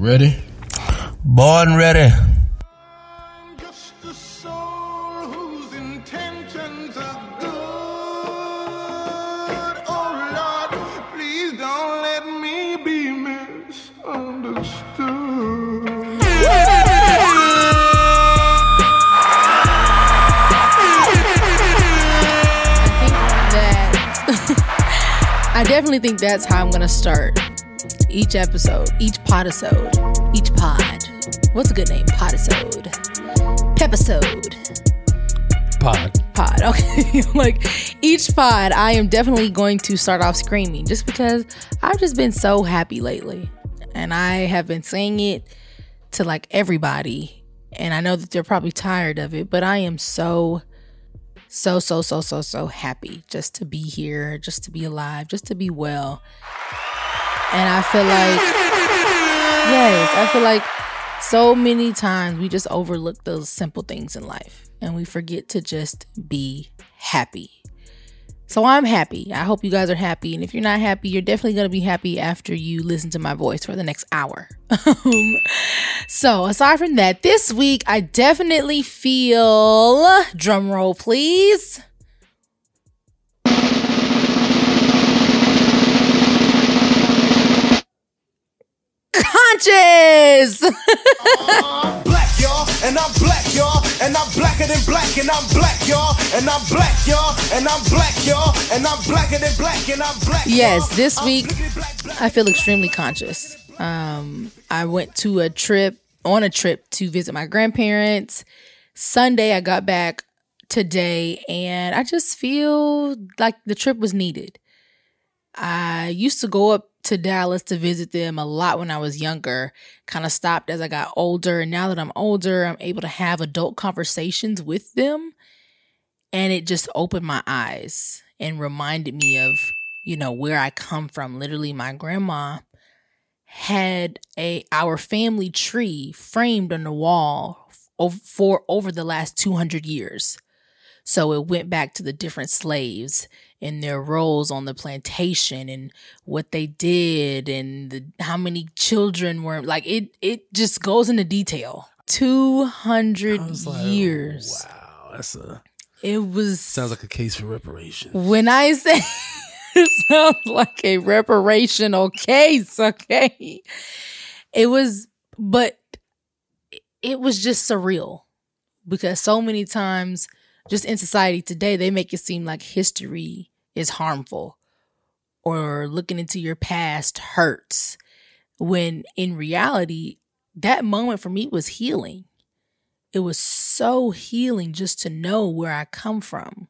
Ready? Born ready. I definitely think that's how I'm gonna start each episode, each podisode, each pod. What's a good name? Podisode, pepisode, Pod. pod. Okay, like each pod, I am definitely going to start off screaming just because I've just been so happy lately, and I have been saying it to like everybody, and I know that they're probably tired of it, but I am so so so so so so happy just to be here just to be alive just to be well and i feel like yes i feel like so many times we just overlook those simple things in life and we forget to just be happy. So i'm happy. I hope you guys are happy. And if you're not happy you're definitely going to be happy after you listen to my voice for the next hour. So aside from that this week i definitely feel drum roll please conscious black, y'all, and I'm black, y'all, and I'm blacker than black, and I'm black, y'all, and I'm black, y'all, and I'm black, y'all, and I'm blacker than black, and I'm black. Yes, this week, blickety black, black. I feel extremely conscious. Um, I went to a trip on a trip to visit my grandparents. Sunday, I got back today, and I just feel like the trip was needed. I used to go up to Dallas to visit them a lot when I was younger, kind of stopped as I got older. And now that I'm older, I'm able to have adult conversations with them. And it just opened my eyes and reminded me of, you know, where I come from. Literally, my grandma had a our family tree framed on the wall for over the last 200 years. So it went back to the different slaves and their roles on the plantation and what they did and the, how many children were like it it just goes into detail. 200 like, years. Wow, that's a It was sounds like a case for reparation. when I say it sounds like a reparational case, okay? It was, but it was just surreal because so many times, just in society today, they make it seem like history is harmful or looking into your past hurts. When in reality, that moment for me was healing. It was so healing just to know where I come from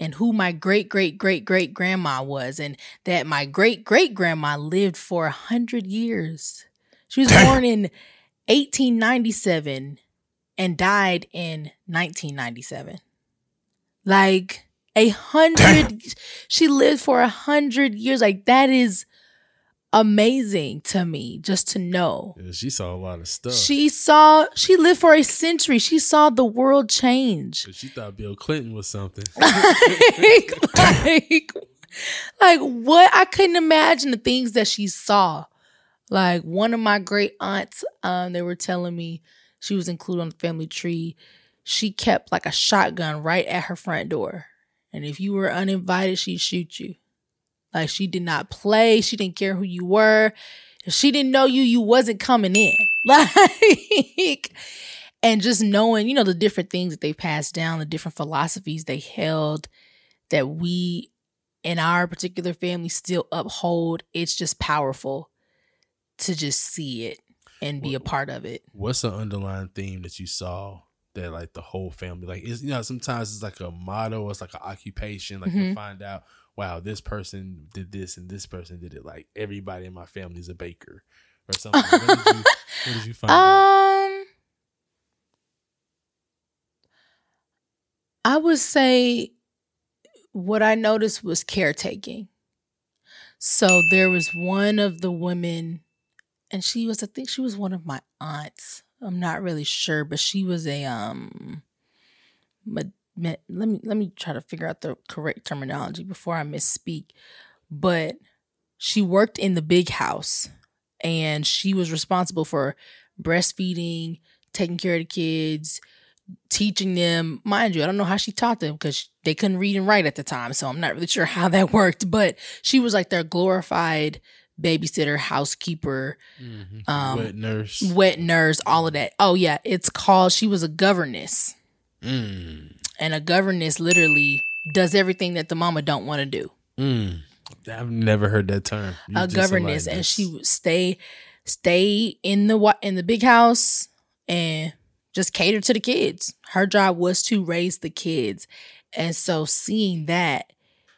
and who my great great great great grandma was and that my great great grandma lived for a hundred years she was born in 1897 and died in 1997 like a hundred she lived for a hundred years like that is amazing to me just to know Yeah, she saw a lot of stuff. she saw she lived for a century she saw the world change she thought Bill Clinton was something. like, like, like what I couldn't imagine the things that she saw. Like one of my great aunts, um, they were telling me she was included on the family tree. She kept like a shotgun right at her front door. And if you were uninvited, she'd shoot you. Like she did not play. She didn't care who you were. If she didn't know you, you wasn't coming in. Like and just knowing, you know, the different things that they passed down, the different philosophies they held that we in our particular family still uphold, it's just powerful to just see it and be a part of it. What's the underlying theme that you saw that like the whole family like is you know sometimes it's like a motto, it's like an occupation. Like you Mhm. find out, wow, this person did this and this person did it. Like everybody in my family is a baker or something. what, did you, what did you find out? Um I would say what I noticed was caretaking. So there was one of the women, and she was, I think she was one of my aunts. I'm not really sure, but she was a um ma- let me let me try to figure out the correct terminology before I misspeak. But she worked in the big house and she was responsible for breastfeeding, taking care of the kids, teaching them. Mind you, I don't know how she taught them because they couldn't read and write at the time, so I'm not really sure how that worked. But she was like their glorified babysitter, housekeeper, um, Wet nurse. wet nurse, all of that. Oh yeah, it's called. She was a governess, Mm. and a governess literally does everything that the mama don't want to do. Mm. I've never heard that term. You a governess, and she would stay stay in the wa- in the big house and just cater to the kids. Her job was to raise the kids, and so seeing that,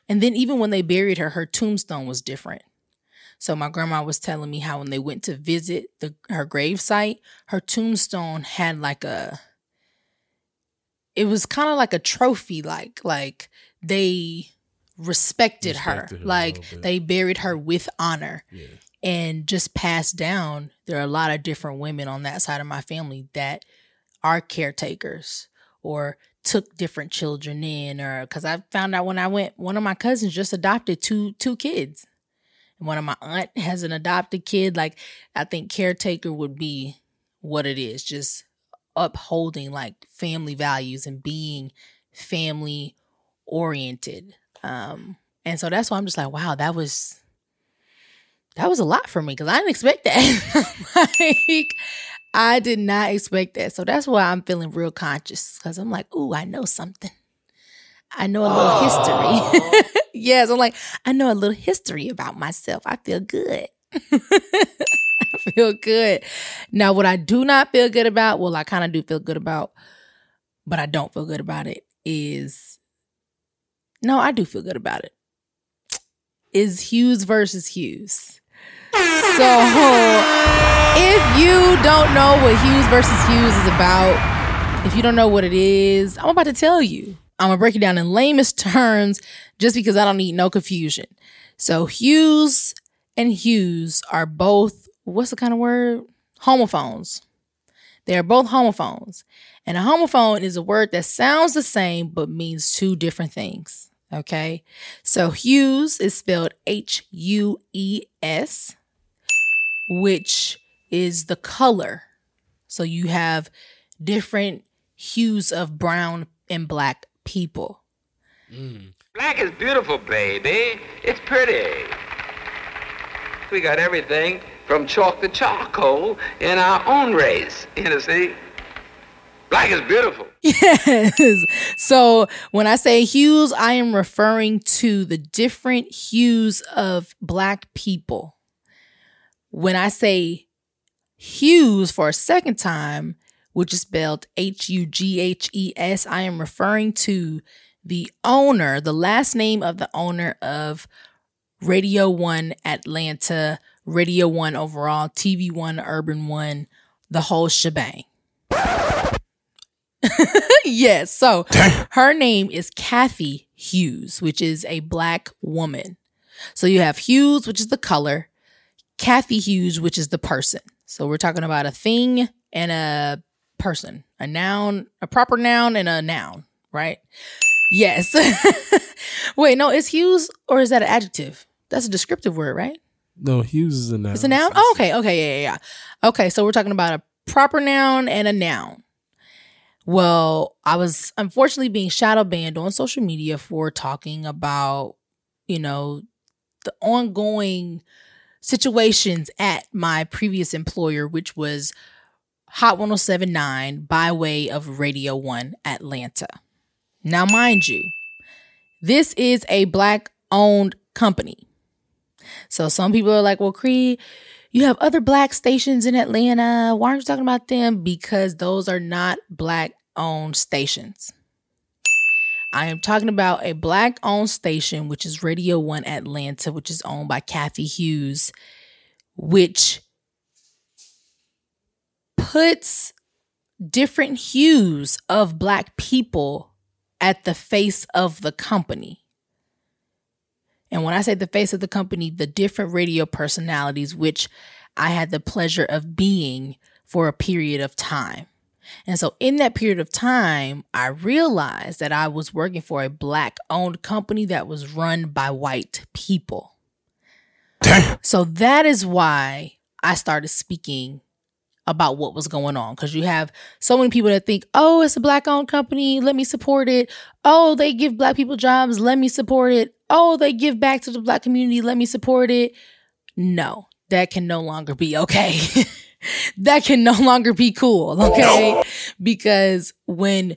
and then even when they buried her, her tombstone was different. So my grandma was telling me how when they went to visit the her grave site, her tombstone had like a it was kind of like a trophy like like they respected, her. Respected her a like they buried her with honor Yeah. and just passed down there are a lot of different women on that side of my family that are caretakers or took different children in or because i found out when i went one of my cousins just adopted two two kids one of my aunt has an adopted kid like i think caretaker would be what it is just upholding like family values and being family oriented um and so that's why i'm just like wow that was that was a lot for me because I didn't expect that. like, I did not expect that. So that's why I'm feeling real conscious because I'm like, ooh, I know something. I know a little history. yes, I'm like, I know a little history about myself. I feel good. I feel good. Now, what I do not feel good about, well, I kind of do feel good about, but I don't feel good about it is no, I do feel good about it. Is Hughes versus Hughes. So, if you don't know what Hughes versus Hughes is about, if you don't know what it is, I'm about to tell you. I'm gonna break it down in lamest terms just because I don't need no confusion. So, Hughes and Hughes are both, what's the kind of word? Homophones. They are both homophones. And a homophone is a word that sounds the same but means two different things. Okay. So Hughes is spelled H U E S, which is the color. So you have different hues of brown and black people. Mm. Black is beautiful, baby. It's pretty. We got everything from chalk to charcoal in our own race. You know, see? Black is beautiful. Yes. So when I say hues, I am referring to the different hues of black people. When I say hues for a second time, which is spelled H U G H E S, I am referring to the owner, the last name of the owner of Radio One Atlanta, Radio One overall, TV One, Urban One, the whole shebang. yes. So her name is Cathy Hughes, which is a black woman. So you have Hughes, which is the color, Cathy Hughes, which is the person. So we're talking about a thing and a person, a noun, a proper noun and a noun, right? Yes. Wait, no, is Hughes or is that an adjective? That's a descriptive word, right? No, Hughes is a noun. It's a noun? Oh, okay, okay, yeah, yeah, yeah. Okay, so we're talking about a proper noun and a noun. Well, I was unfortunately being shadow banned on social media for talking about, you know, the ongoing situations at my previous employer, which was Hot 1079 by way of Radio 1 Atlanta. Now, mind you, this is a black owned company. So some people are like, well, Cree, you have other black stations in Atlanta. Why aren't you talking about them? Because those are not black owned stations. I am talking about a black owned station, which is Radio One Atlanta, which is owned by Cathy Hughes, which puts different hues of black people at the face of the company. And when I say the face of the company, the different radio personalities, which I had the pleasure of being for a period of time. And so, in that period of time, I realized that I was working for a black owned company that was run by white people. So, that is why I started speaking about what was going on because you have so many people that think, oh, it's a black owned company, let me support it. Oh, they give black people jobs, let me support it. Oh, they give back to the black community, let me support it. No, that can no longer be okay. that can no longer be cool, okay? Because when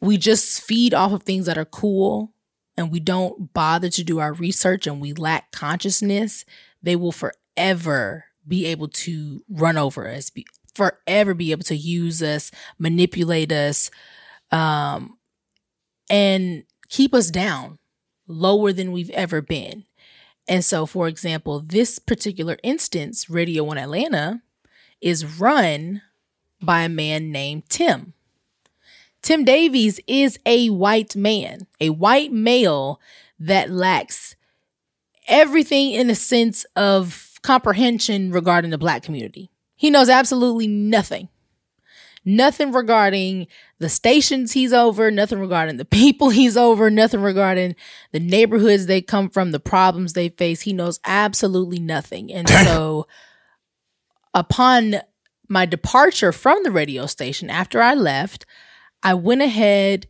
we just feed off of things that are cool and we don't bother to do our research and we lack consciousness, they will forever be able to run over us, be, forever be able to use us, manipulate us, um, and keep us down lower than we've ever been. And so, for example, this particular instance, Radio One Atlanta, is run by a man named Tim. Tim Davies is a white man, a white male that lacks everything in the sense of comprehension regarding the black community. He knows absolutely nothing. Nothing regarding the stations he's over, nothing regarding the people he's over, nothing regarding the neighborhoods they come from, the problems they face. He knows absolutely nothing. And so, upon my departure from the radio station, after I left, I went ahead,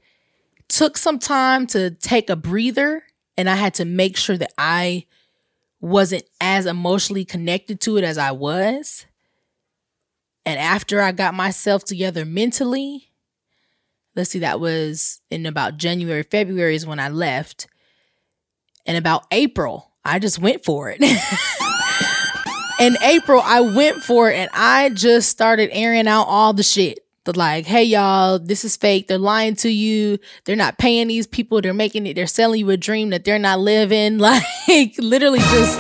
took some time to take a breather, and I had to make sure that I wasn't as emotionally connected to it as I was. And after I got myself together mentally, let's see, that was in about January, February is when I left. And about April, I just went for it. in April, I went for it and I just started airing out all the shit the like, hey y'all, this is fake. They're lying to you. They're not paying these people. They're making it. They're selling you a dream that they're not living. Like literally just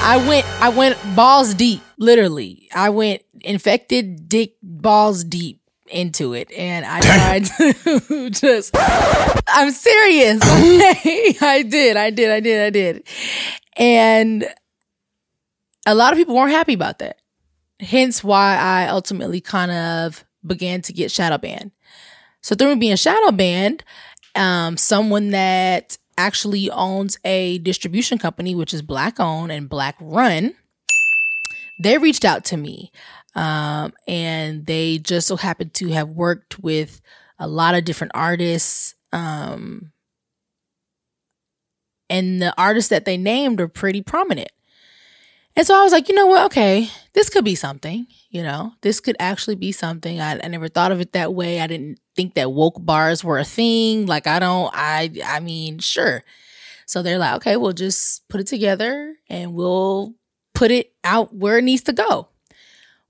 I went I went balls deep, literally. I went infected dick balls deep into it and I tried to just I'm serious. I did. I did. I did. I did. And a lot of people weren't happy about that hence why I ultimately kind of began to get shadow banned. So through me being shadow banned, um, someone that actually owns a distribution company, which is black owned and black run, they reached out to me. Um, and they just so happened to have worked with a lot of different artists. Um, and the artists that they named are pretty prominent. And so I was like, you know what? Okay, this could be something. You know, this could actually be something. I, I never thought of it that way. I didn't think that woke bars were a thing. Like, I don't, I, I mean, sure. So they're like, okay, we'll just put it together and we'll put it out where it needs to go.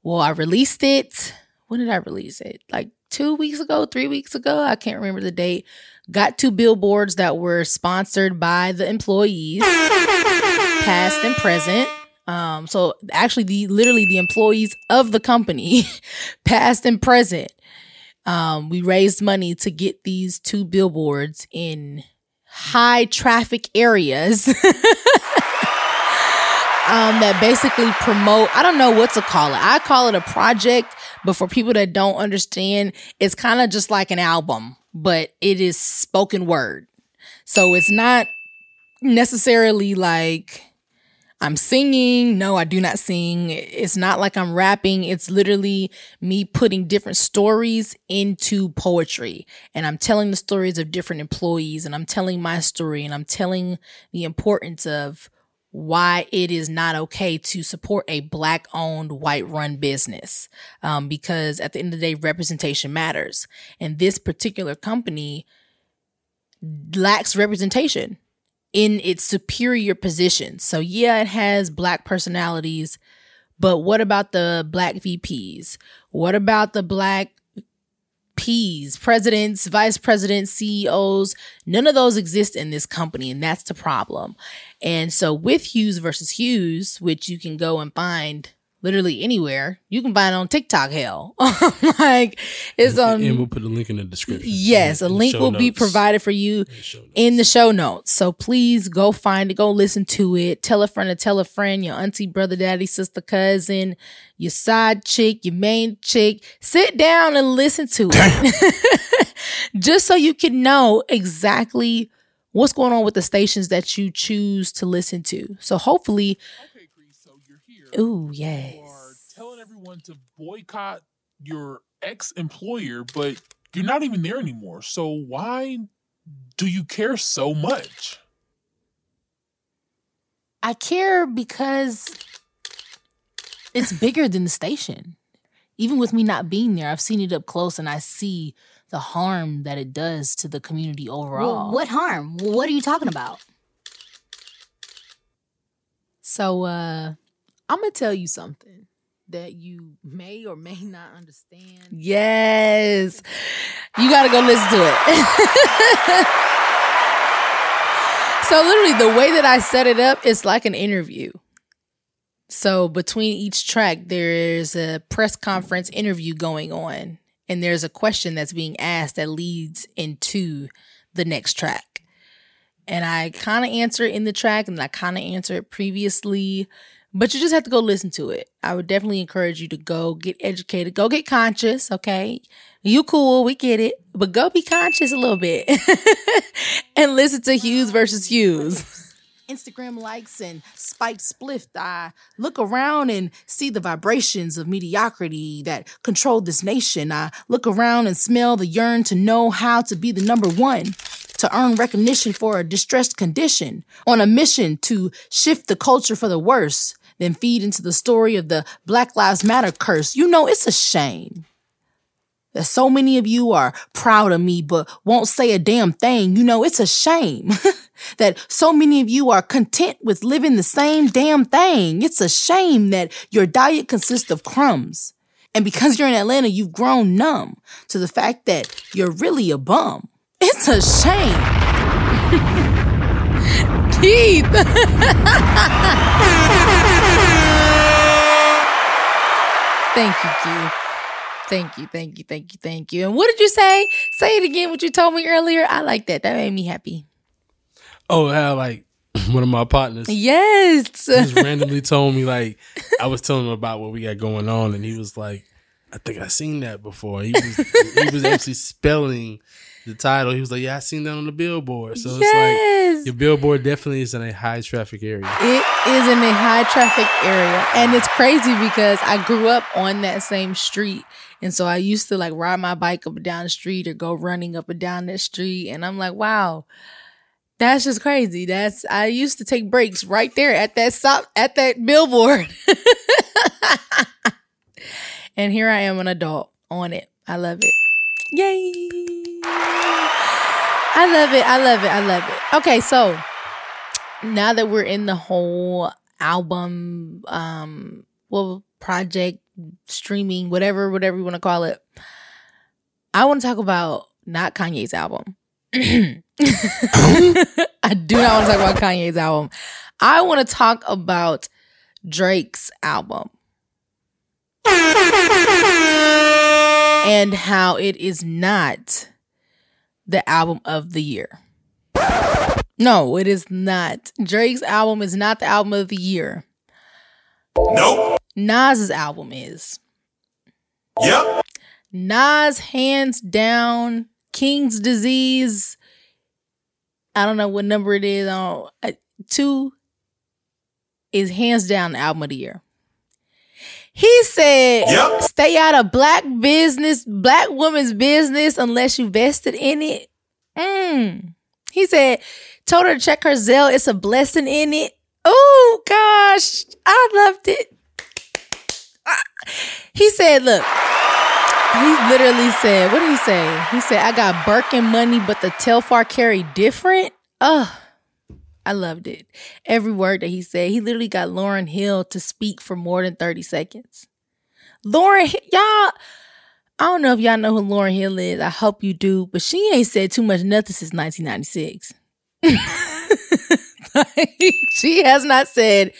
Well, I released it. When did I release it? Like two weeks ago, three weeks ago. I can't remember the date. Got two billboards that were sponsored by the employees, past and present. Um, so actually, the literally the employees of the company, past and present, um, we raised money to get these two billboards in high traffic areas. um, that basically promote, I don't know what to call it. I call it a project, but for people that don't understand, it's kind of just like an album, but it is spoken word. So it's not necessarily like I'm singing. No, I do not sing. It's not like I'm rapping. It's literally me putting different stories into poetry. And I'm telling the stories of different employees and I'm telling my story and I'm telling the importance of why it is not okay to support a black owned, white run business. Um, because at the end of the day, representation matters. And this particular company lacks representation in its superior position. So, yeah, it has black personalities, but what about the black VPs? What about the black P's, presidents, vice presidents, CEOs? None of those exist in this company, and that's the problem. And so, with Hughes versus Hughes, which you can go and find literally anywhere. You can find it on TikTok. Hell, like it's on. And we'll put a link in the description. Yes, a link will notes. be provided for you in the show notes. So please go find it, go listen to it. Tell a friend to tell a friend, your auntie, brother, daddy, sister, cousin, your side chick, your main chick. Sit down and listen to it, just so you can know exactly what's going on with the stations that you choose to listen to. So hopefully Ooh, You are yes. telling everyone to boycott your ex employer, but you're not even there anymore. So why do you care so much? I care because it's bigger than the station. Even with me not being there, I've seen it up close and I see the harm that it does to the community overall. Well, what harm? What are you talking about? So uh I'm gonna tell you something that you may or may not understand. Yes. You gotta go listen to it. so literally the way that I set it up is like an interview. So between each track, there's a press conference interview going on, and there's a question that's being asked that leads into the next track. And I kind of answer it in the track, and I kind of answer it previously, but you just have to go listen to it. I would definitely encourage you to go get educated, go get conscious, okay? You cool, we get it, but go be conscious a little bit and listen to Hughes versus Hughes. Instagram likes and spiked spliff. I look around and see the vibrations of mediocrity that control this nation. I look around and smell the yearn to know how to be the number one, to earn recognition for a distressed condition, on a mission to shift the culture for the worse, then feed into the story of the Black Lives Matter curse. You know, it's a shame that so many of you are proud of me but won't say a damn thing. You know, it's a shame that so many of you are content with living the same damn thing. It's a shame that your diet consists of crumbs. And because you're in Atlanta, you've grown numb to the fact that you're really a bum. It's a shame. Keith. Thank you, Keith. Thank you, thank you, thank you, thank you. And what did you say? Say it again, what you told me earlier. I like that. That made me happy. Oh, how like one of my partners Yes. just randomly told me like I was telling him about what we got going on, and he was like, "I think I seen that before." He was he was actually spelling the title. He was like, "Yeah, I seen that on the billboard." So it's like your billboard definitely is in a high traffic area. It is in a high traffic area. And it's crazy because I grew up on that same street. And so I used to like ride my bike up and down the street or go running up and down that street. And I'm like, wow, that's just crazy. That's I used to take breaks right there at that stop at that billboard. and here I am an adult on it. I love it. Yay. I love it. I love it. I love it. Okay, so now that we're in the whole album um well project streaming whatever whatever you want to call it i want to talk about not kanye's album i do not want to talk about kanye's album i want to talk about drake's album and how it is not the album of the year no, it is not. Drake's album is not the album of the year. Nope. Nas's album is. Yep. Nas, hands down, King's Disease. I don't know what number it is. Uh, two is hands down the album of the year. He said, Yep. "Stay out of black business, black woman's business, unless you vested in it." Mm. He said, "Told her to check her Zelle. It's a blessing in it." Oh gosh, I loved it. He said, "Look." He literally said, what did he say? He said, I got Birkin money, but the Telfar carry different. Ugh. I loved it. Every word that he said. He literally got Lauryn Hill to speak for more than 30 seconds. Lauryn, y'all, I don't know if y'all know who Lauryn Hill is. I hope you do, but she ain't said too much nothing since 1996. Like, she has not said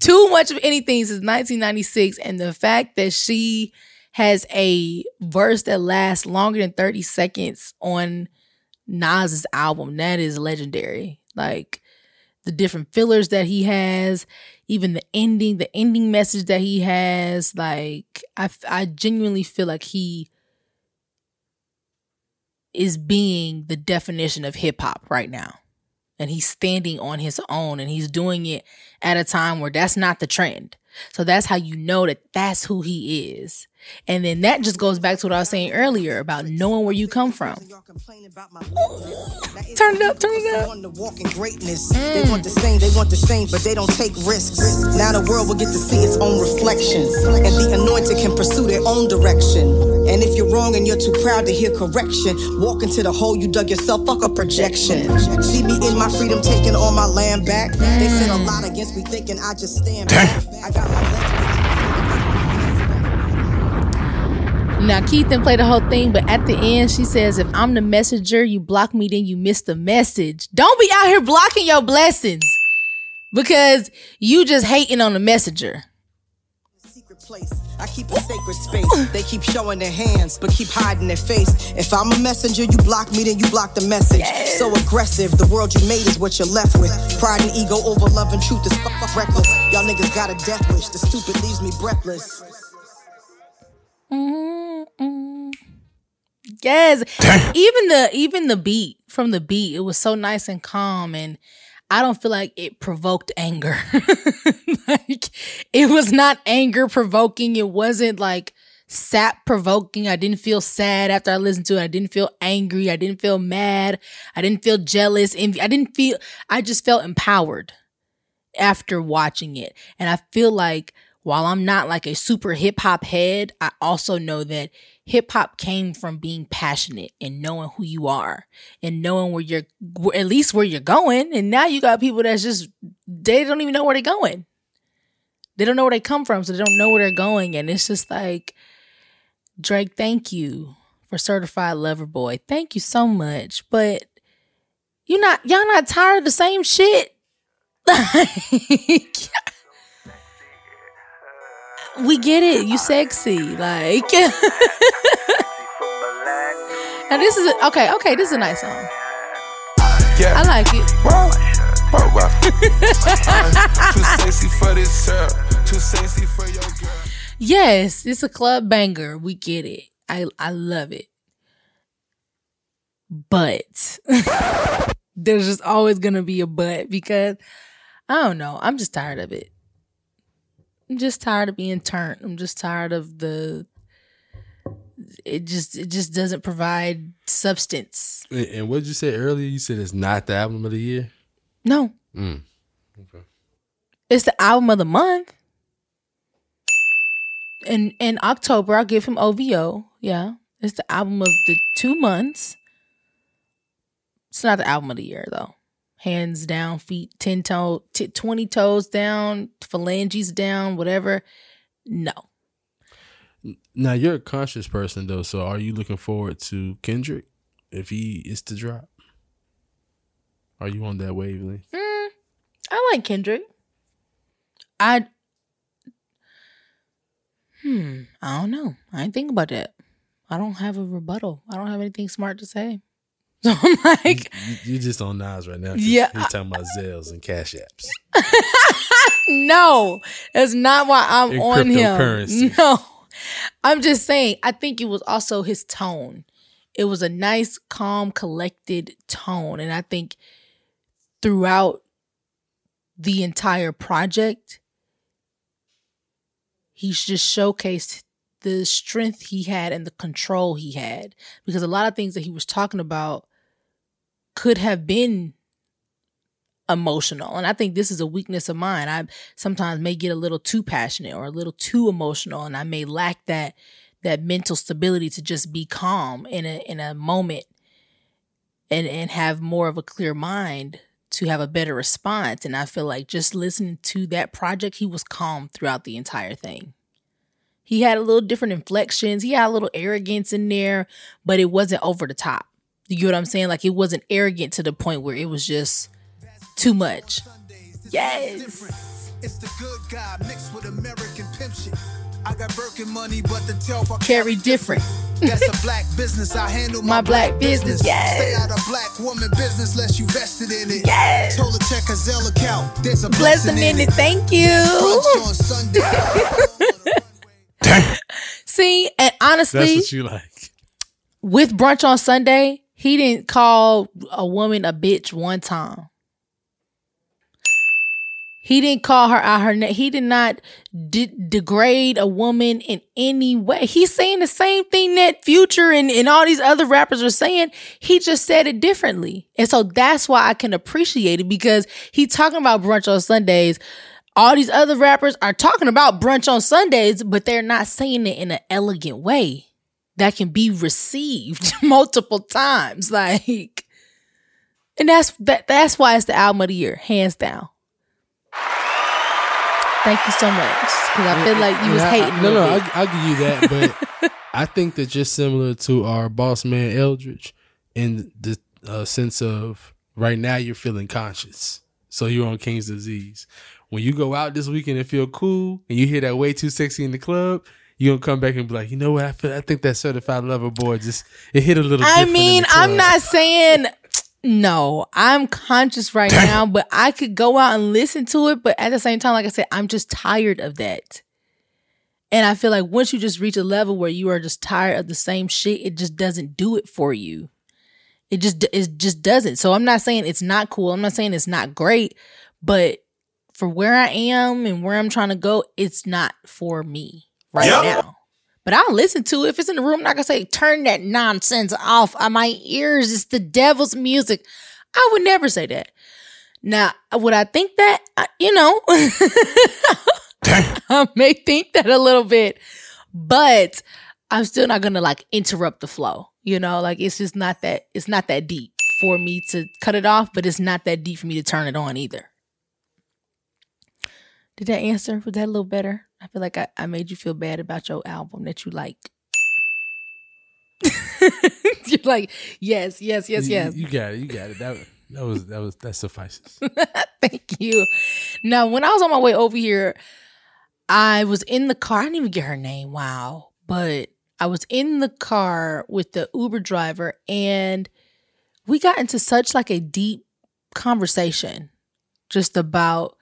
too much of anything since 1996. And the fact that she has a verse that lasts longer than 30 seconds on Nas's album, that is legendary. Like the different fillers that he has, even the ending, the ending message that he has, like I I genuinely feel like he is being the definition of hip hop right now. and he's standing on his own and he's doing it at a time where that's not the trend. So that's how you know that that's who he is. And then that just goes back to what I was saying earlier about knowing where you come from. Turn it up, turn it up. Want to greatness. They want the same, they want the same, but they don't take risks. Now the world will get to see its own reflection, and the anointed can pursue their own direction. And if you're wrong and you're too proud to hear correction, walk into the hole you dug yourself. Fuck a projection. See me in my freedom, taking all my land back. They said a lot against me, thinking I just stand back. I got my Now Keith didn't play the whole thing, but at the end she says, "If I'm the messenger, you block me, then you miss the message. Don't be out here blocking your blessings because you just hating on the messenger." Secret place. I keep a sacred space. They keep showing their hands, but keep hiding their face. If I'm a messenger, you block me, then you block the message. So aggressive, the world you made is what you're left with. Pride and ego over love and truth is fuck, fuck reckless. Y'all niggas got a death wish. The stupid leaves me breathless. Mm-hmm. Mm-hmm. Yes. Even the even the beat from the beat, it was so nice and calm and I don't feel like it provoked anger. like it was not anger provoking. It wasn't like sap provoking. I didn't feel sad after I listened to it. I didn't feel angry. I didn't feel mad. I didn't feel jealous. Envy. I didn't feel I just felt empowered after watching it. And I feel like while I'm not like a super hip hop head, I also know that hip hop came from being passionate and knowing who you are and knowing where you're, at least where you're going. And now you got people that's just, they don't even know where they're going. They don't know where they come from, so they don't know where they're going. And it's just like, Drake, thank you for certified lover boy. Thank you so much. But you not, y'all not tired of the same shit? Like, we get it. You sexy. Like And this is a, okay, okay, this is a nice song. Yeah. I like it. Whoa. Whoa, whoa. Too sexy for this girl. Too sexy for your girl. Yes, it's a club banger. We get it. I I love it. But there's just always gonna be a but because I don't know. I'm just tired of it. I'm just tired of being turned. I'm just tired of the it just it just doesn't provide substance. And, and what did you say earlier? You said it's not the album of the year. No. Mm. It's the album of the month. In in October, I'll give him OVO. Yeah. It's the album of the two months. It's not the album of the year though. Hands down, feet ten toe, t- twenty toes down, phalanges down, whatever. No, Now you're a conscious person though, so are you looking forward to Kendrick if he is to drop? Are you on that wavelength? Mm, I like Kendrick. I hmm, I don't know. I ain't think about that. I don't have a rebuttal. I don't have anything smart to say. So I'm like, You, you're just on Nas right now. Yeah, he's talking about Zelles and Cash Apps. no, that's not why I'm And on him. No, I'm just saying. I think it was also his tone. It was a nice, calm, collected tone, and I think throughout the entire project, he's just showcased the strength he had and the control he had because a lot of things that he was talking about could have been emotional. And i think this is a weakness of mine. I sometimes may get a little too passionate or a little too emotional and i may lack that that mental stability to just be calm in a in a moment and and have more of a clear mind to have a better response. And i feel like just listening to that project he was calm throughout the entire thing. He had a little different inflections. He had a little arrogance in there but it wasn't over the top you get what i'm saying like it wasn't arrogant to the point where it was just too much yes It's the good guy mixed with American pimp shit. I got Birkin money, but the tail I carry different That's a black business. I handle my, My black business, yes. Stay out of black woman business unless you vested in it. Yes. Told her check her Zelle account. There's a blessing blessing in it thank you Brunch on Sunday. see and That's honestly what you like. with brunch on Sunday, he didn't call a woman a bitch one time. He didn't call her out her name. He did not de- degrade a woman in any way. He's saying the same thing that Future and, and all these other rappers are saying. He just said it differently. And so that's why I can appreciate it because he's talking about brunch on Sundays. All these other rappers are talking about brunch on Sundays, but they're not saying it in an elegant way that can be received multiple times. Like, and that's that. That's why it's the album of the year, hands down. Thank you so much because I feel like you was I- hating. no, no. I, I'll give you that, but I think that just similar to our boss man Eldridge, in the uh, sense of right now you're feeling conscious, so you're on King's disease. When you go out this weekend and feel cool, and you hear that way too sexy in the club, you gonna come back and be like, you know what? I feel, I think that certified lover boy just it hit a little. I mean, I'm not saying no. I'm conscious right now, but I could go out and listen to it. But at the same time, like I said, I'm just tired of that. And I feel like once you just reach a level where you are just tired of the same shit, it just doesn't do it for you. It just it just doesn't. So I'm not saying it's not cool. I'm not saying it's not great, but for where I am and where I'm trying to go, it's not for me right now. But I'll listen to it. If it's in the room, I'm not gonna say, turn that nonsense off on my ears. It's the devil's music. I would never say that. Now, uh, would I think that? I- You know, I may think that a little bit, but I'm still not gonna like interrupt the flow. You know, like it's just not that it's not that deep for me to cut it off, but it's not that deep for me to turn it on either. Did that answer? Was that a little better? I feel like I, I made you feel bad about your album that you like. You're like, yes, yes, yes, You- yes. You, got it. You got it. That that was that was that suffices. Thank you. Now, when I was on my way over here, I was in the car. I didn't even get her name. Wow. But I was in the car with the Uber driver and we got into such like a deep conversation just about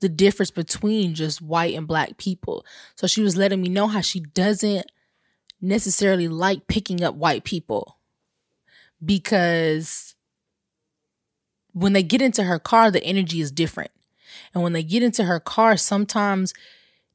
the difference between just white and black people. So she was letting me know how she doesn't necessarily like picking up white people because when they get into her car, the energy is different. And when they get into her car, sometimes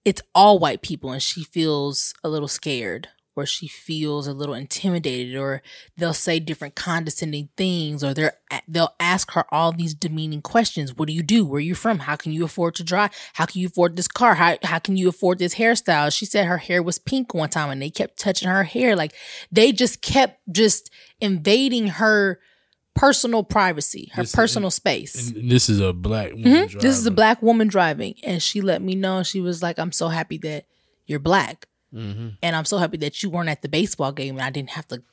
it's all white people and she feels a little scared or she feels a little intimidated or they'll say different condescending things or they're they'll ask her all these demeaning questions. What do you do? Where are you from? How can you afford to drive? How can you afford this car? How, how can you afford this hairstyle? She said her hair was pink one time and they kept touching her hair. Like they just kept just invading her personal privacy her This- personal space. And this is a black woman. Mhm. This is a black woman driving, and she let me know. She was like, "I'm so happy that you're black, Mm-hmm. and I'm so happy that you weren't at the baseball game, and I didn't have to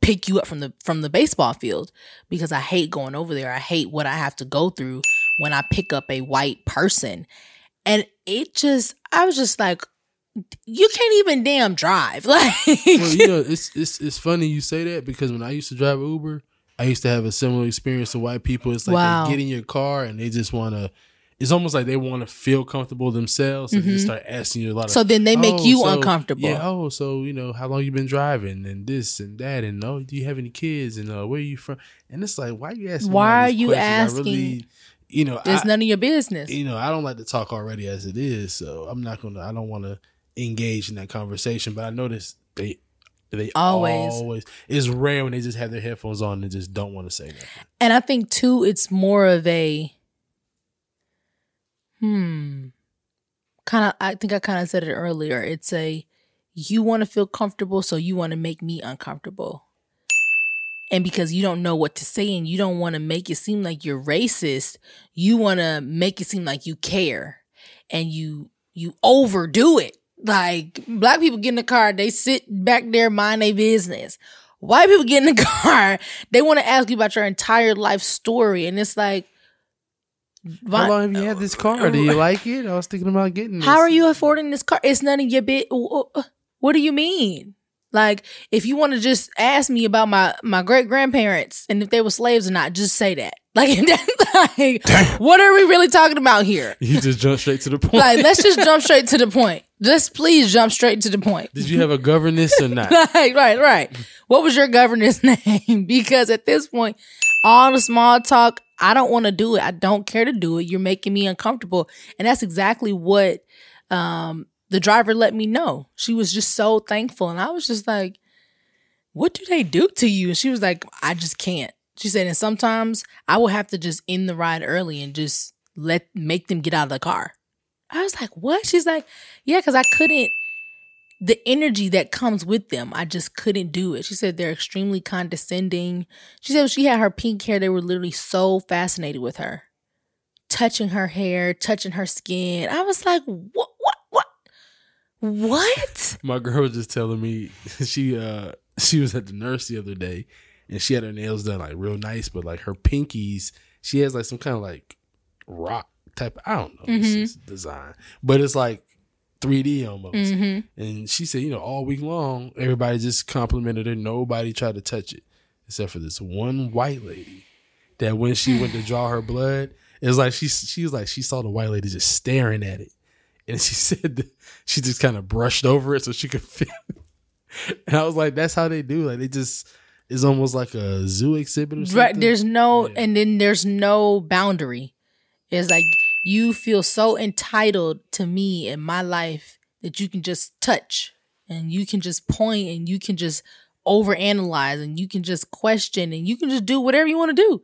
pick you up from the from the baseball field because I hate going over there. I hate what I have to go through when I pick up a white person, and it just, I was just like, you can't even damn drive, like." well, you know, it's it's it's funny you say that because when I used to drive Uber, I used to have a similar experience to white people. It's like Wow. they get in your car and they just want to. It's almost like they want to feel comfortable themselves, and they just start asking you a lot of. Mm-hmm. So then they make "Oh, you so- uncomfortable. Yeah. Oh, so you know how long you been driving, and this and that, and oh, do you have any kids, and uh, where are you from? And it's like, why you asking? Why are you questions? Asking- you know, It's none of your business. you know, I don't like to talk already as it is, so I'm not gonna. I don't want to engage in that conversation. But I notice they, they Always. always. It's rare when they just have their headphones on and just don't want to say nothing. And I think too, it's more of a hmm kind of. I think I kind of said it earlier. It's a you want to feel comfortable, so you want to make me uncomfortable. And because you don't know what to say and you don't want to make it seem like you're racist, you want to make it seem like you care and you you overdo it. Like black people get in the car, they sit back there, mind their business. White people get in the car, they want to ask you about your entire life story, and it's like, why- How long have you had this car? Do you like it? I was thinking about getting. This. how are you affording this car? It's none of your bit. What do you mean? Like, if you want to just ask me about my my great grandparents and if they were slaves or not, just say that. Like, that's like what are we really talking about here? You just jump straight to the point. Like, let's just jump straight to the point. Just please jump straight to the point. Did you have a governess or not? right, right, right. What was your governess name? Because at this point, all the small talk, I don't want to do it. I don't care to do it. You're making me uncomfortable. And that's exactly what um, the driver let me know. She was just so thankful. And I was just like, what do they do to you? And she was like, I just can't. She said, and sometimes I will have to just end the ride early and just let make them get out of the car. I was like, what? She's like, yeah, because I couldn't the energy that comes with them, I just couldn't do it. She said they're extremely condescending. She said she had her pink hair, they were literally so fascinated with her, touching her hair, touching her skin. I was like, what, what, what, what? My girl was just telling me she uh she was at the nurse the other day and she had her nails done like real nice, but like her pinkies, she has like some kind of like rock type. I don't know this Mhm. is design, but it's like 3D almost. Mhm. And she said, you know, all week long, everybody just complimented her. Nobody tried to touch it except for this one white lady. That when she went to draw her blood, it was like she she was like she saw the white lady just staring at it, and she said that she just kind of brushed over it so she could feel. It. And I was like, that's how they do. Like they just it's almost like a zoo exhibit or something. Right. There's no, and then there's no boundary. It's like you feel so entitled to me and my life that you can just touch and you can just point and you can just overanalyze and you can just question and you can just do whatever you want to do.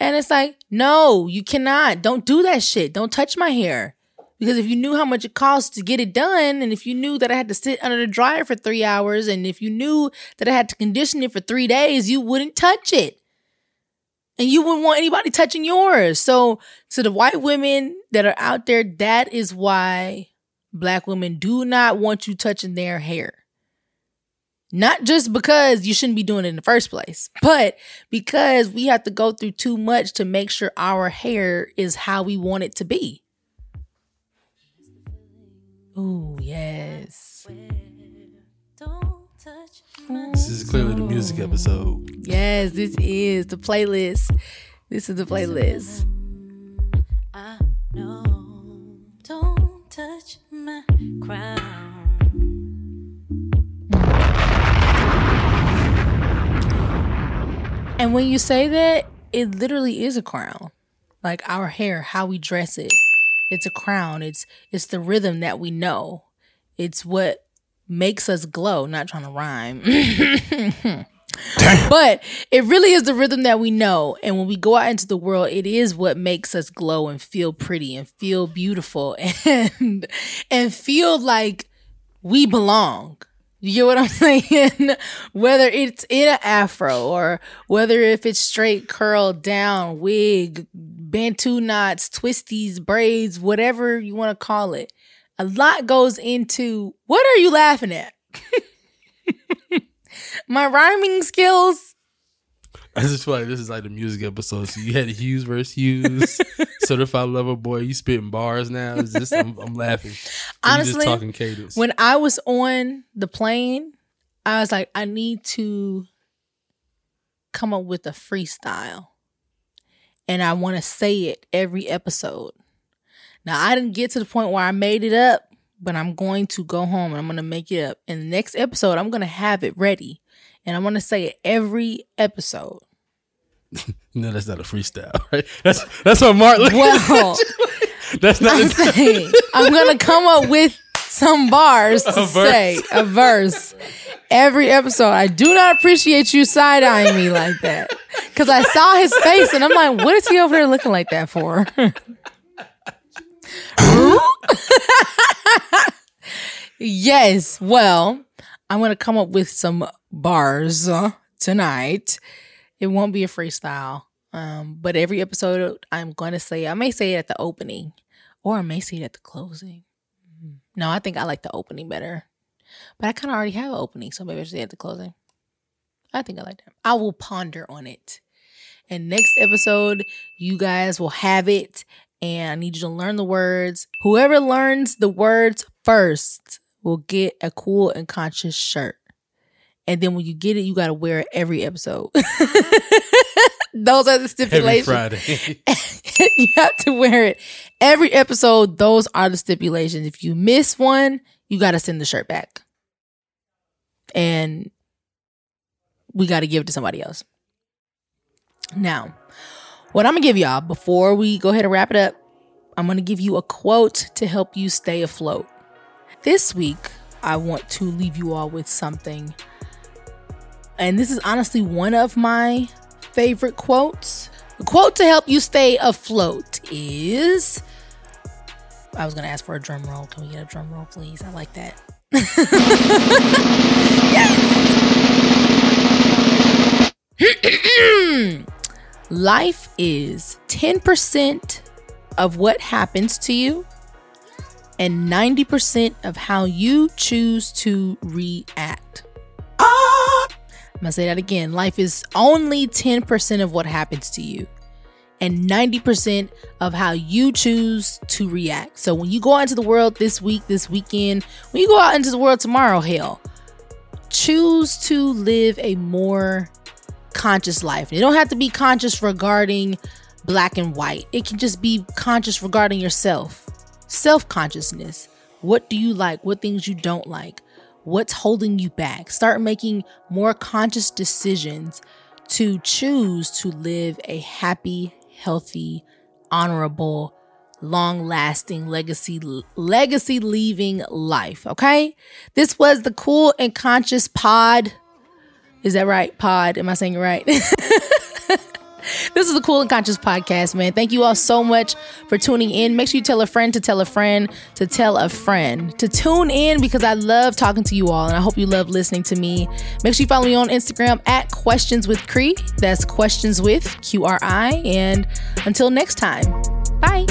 And it's like, no, you cannot. Don't do that shit. Don't touch my hair. Because if you knew how much it costs to get it done, and if you knew that I had to sit under the dryer for three hours, and if you knew that I had to condition it for three days, you wouldn't touch it. And you wouldn't want anybody touching yours. So, to the white women that are out there, that is why black women do not want you touching their hair. Not just because you shouldn't be doing it in the first place, but because we have to go through too much to make sure our hair is how we want it to be. Ooh, yes. This is clearly the music episode. Yes, this is the playlist. This is the playlist. Don't touch my crown. And when you say that, it literally is a crown. Like our hair, how we dress it. It's a crown. It's it's the rhythm that we know. It's what makes us glow. Not trying to rhyme. But it really is the rhythm that we know. And when we go out into the world, it is what makes us glow and feel pretty and feel beautiful and and feel like we belong. You get what I'm saying? whether it's in an afro or whether if it's straight curled down, wig, bantu knots, twisties, braids, whatever you want to call it. A lot goes into what are you laughing at? My rhyming skills. I just feel like this is like the music episode. So you had Hughes versus Hughes, Certified Lover Boy. You spitting bars now. It's just I'm, I'm laughing. Honestly, just talking cadence. when I was on the plane, I was like, I need to come up with a freestyle. And I want to say it every episode. Now, I didn't get to the point where I made it up, but I'm going to go home and I'm going to make it up. In the next episode, I'm going to have it ready. And I'm going to say it every episode. no, that's not a freestyle, right? That's that's what Mark. Well, that's not. I'm saying I'm gonna come up with some bars to A say a verse every episode. I do not appreciate you side eyeing me like that because I saw his face and I'm like, what is he over there looking like that for? yes. Well, I'm gonna come up with some bars tonight. It won't be a freestyle. Um, but every episode I'm gonna say I may say it at the opening or I may say it at the closing. No, I think I like the opening better. But I kind of already have an opening, so maybe I should say at the closing. I think I like that. I will ponder on it. And next episode, you guys will have it. And I need you to learn the words. Whoever learns the words first will get a cool and conscious shirt. And then when you get it, you got to wear it every episode. Those are the stipulations. Every. Friday. you have to wear it every episode. Those are the stipulations. If you miss one, you got to send the shirt back. And we got to give it to somebody else. Now, What I'm gonna give y'all before we go ahead and wrap it up, I'm gonna give you a quote to help you stay afloat. This week, I want to leave you all with something. And this is honestly one of my favorite quotes. The quote to help you stay afloat is I was gonna ask for a drum roll. Can we get a drum roll, please? I like that. yes. Life is 10% of what happens to you and 90% of how you choose to react. I'm gonna say that again. Life is only 10% of what happens to you and 90% of how you choose to react. So when you go out into the world this week, this weekend, when you go out into the world tomorrow, hell, choose to live a more conscious life. You don't have to be conscious regarding black and white, it can just be conscious regarding yourself. Self consciousness. What do you like? What things you don't like? What's holding you back? Start making more conscious decisions to choose to live a happy, healthy, honorable, long-lasting legacy legacy leaving life, okay? This was the cool and conscious pod. Is that right? Pod. Am I saying it right? this is the Cool and Conscious podcast, man. Thank you all so much for tuning in. Make sure you tell a friend to tell a friend to tell a friend to tune in because I love talking to you all and I hope you love listening to me. Make sure you follow me on Instagram at Questions with Cree. That's Questions with Q R I. And until next time, bye.